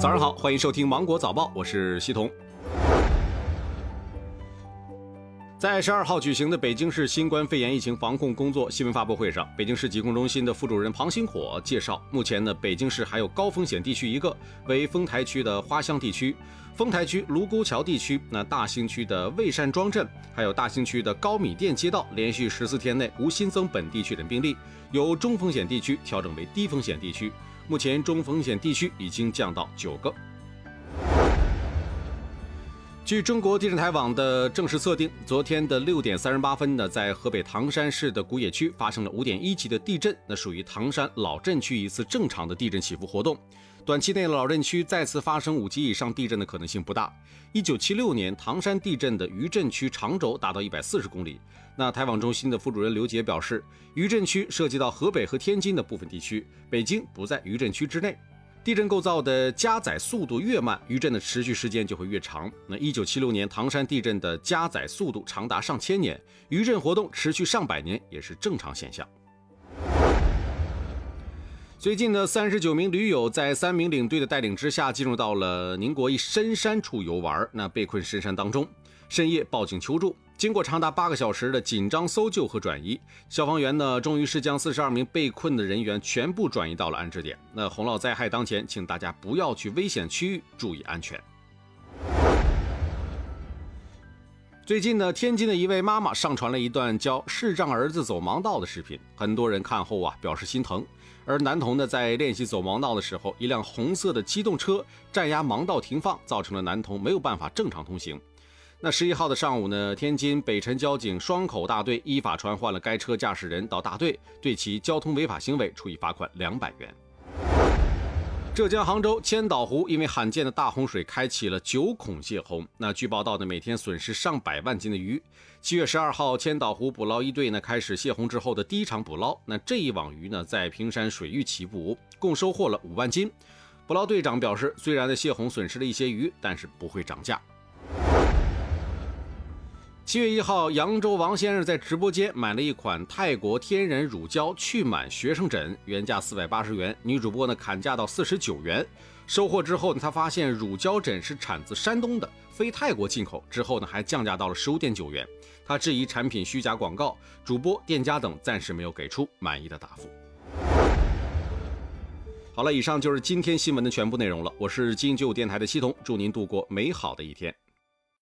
早上好，欢迎收听《芒果早报》，我是西彤。在十二号举行的北京市新冠肺炎疫情防控工作新闻发布会上，北京市疾控中心的副主任庞星火介绍，目前呢，北京市还有高风险地区一个，为丰台区的花乡地区、丰台区卢沟桥地区、那大兴区的魏善庄镇，还有大兴区的高米店街道，连续十四天内无新增本地确诊病例，由中风险地区调整为低风险地区。目前中风险地区已经降到九个。据中国地震台网的正式测定，昨天的六点三十八分呢，在河北唐山市的古冶区发生了五点一级的地震，那属于唐山老震区一次正常的地震起伏活动。短期内老震区再次发生五级以上地震的可能性不大。一九七六年唐山地震的余震区长轴达到一百四十公里。那台网中心的副主任刘杰表示，余震区涉及到河北和天津的部分地区，北京不在余震区之内。地震构造的加载速度越慢，余震的持续时间就会越长。那一九七六年唐山地震的加载速度长达上千年，余震活动持续上百年也是正常现象。最近呢，三十九名驴友在三名领队的带领之下，进入到了宁国一深山处游玩，那被困深山当中，深夜报警求助。经过长达八个小时的紧张搜救和转移，消防员呢，终于是将四十二名被困的人员全部转移到了安置点。那洪涝灾害当前，请大家不要去危险区域，注意安全。最近呢，天津的一位妈妈上传了一段教视障儿子走盲道的视频，很多人看后啊表示心疼。而男童呢，在练习走盲道的时候，一辆红色的机动车占压盲道停放，造成了男童没有办法正常通行。那十一号的上午呢，天津北辰交警双口大队依法传唤了该车驾驶人到大队，对其交通违法行为处以罚款两百元。浙江杭州千岛湖因为罕见的大洪水，开启了九孔泄洪。那据报道呢，每天损失上百万斤的鱼。七月十二号，千岛湖捕捞一队呢开始泄洪之后的第一场捕捞。那这一网鱼呢，在平山水域起捕，共收获了五万斤。捕捞队长表示，虽然呢泄洪损失了一些鱼，但是不会涨价。七月一号，扬州王先生在直播间买了一款泰国天然乳胶去螨学生枕，原价四百八十元，女主播呢砍价到四十九元。收货之后呢，他发现乳胶枕是产自山东的，非泰国进口。之后呢，还降价到了十五点九元。他质疑产品虚假广告，主播、店家等暂时没有给出满意的答复。好了，以上就是今天新闻的全部内容了。我是金九电台的系统，祝您度过美好的一天。